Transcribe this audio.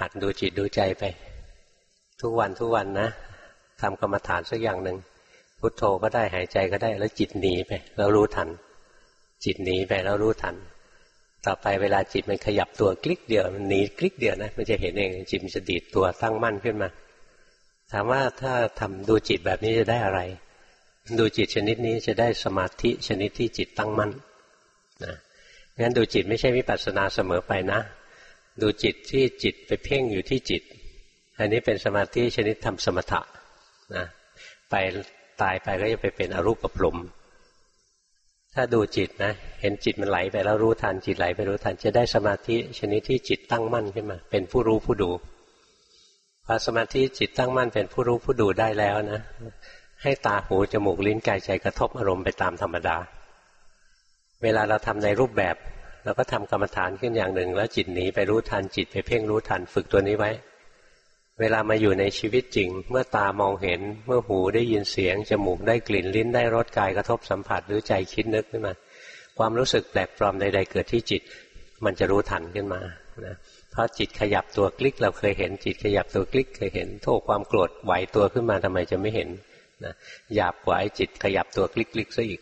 หัดดูจิตดูใจไป ทุกวันทุกวันนะทำกรรมฐานสักอย่างหนึ่งพุทโธก็ได้หายใจก็ได้ แล้วจิตหนีไป แล้วรู้ทัน จิตหนีไปแล้วรู้ทัน ต่อไปเวลาจิตมันขยับตัวคลิกเดียวมันหนีคลิกเดียวนะมันจะเห็นเองจิตมันจะดีดตัวตั้งมั่นขึ้นมา ถามว่าถ้าทำดูจิตแบบนี้จะได้อะไร ดูจิตชนิดนี้จะได้สมาธิชนิดที่จิตตั้งมั่นนะงั้นดูจิตไม่ใช่วิปัสสนาเสมอไปนะ ดูจิตที่จิตไปเพ่งอยู่ที่จิต อันนี้เป็นสมาธิชนิดทำสมถะนะไปตายไปก็จะไปเป็นอรูปปรมถ้าดูจิตนะเห็นจิตมันไหลไปแล้วรู้ทันจิตไหลไปรู้ทันจะได้สมาธิชนิดที่จิตตั้งมั่นขึ้นมา เป็นผู้รู้ผู้ดูพอสมาธิจิตตั้งมั่นเป็นผู้รู้ผู้ดูได้แล้วนะให้ตาหูจมูกลิ้นกายใจกระทบอารมณ์ไปตามธรรมดา เวลาเราทำในรูปแบบ เราก็ทำกรรมฐานขึ้นอย่างหนึ่ง แล้วจิตหนีไปรู้ทันจิตไปเพ่งรู้ทันฝึกตัวนี้ไว้ เวลามาอยู่ในชีวิตจริง เมื่อตามองเห็นเมื่อหูได้ยินเสียง จมูกได้กลิ่นลิ้นได้รสกายกระทบสัมผัสหรือใจคิดนึกขึ้นมา ความรู้สึกแปลกปลอมใด ๆ เกิดที่จิต มันจะรู้ทันขึ้นมานะเพราะจิตขยับตัวคลิกเราเคยเห็นจิตขยับตัวคลิกเคยเห็นโทษความโกรธไหวตัวขึ้นมาทำไมจะไม่เห็นนะหยาบกว่าไอ้จิตขยับตัวคลิกๆซะอีก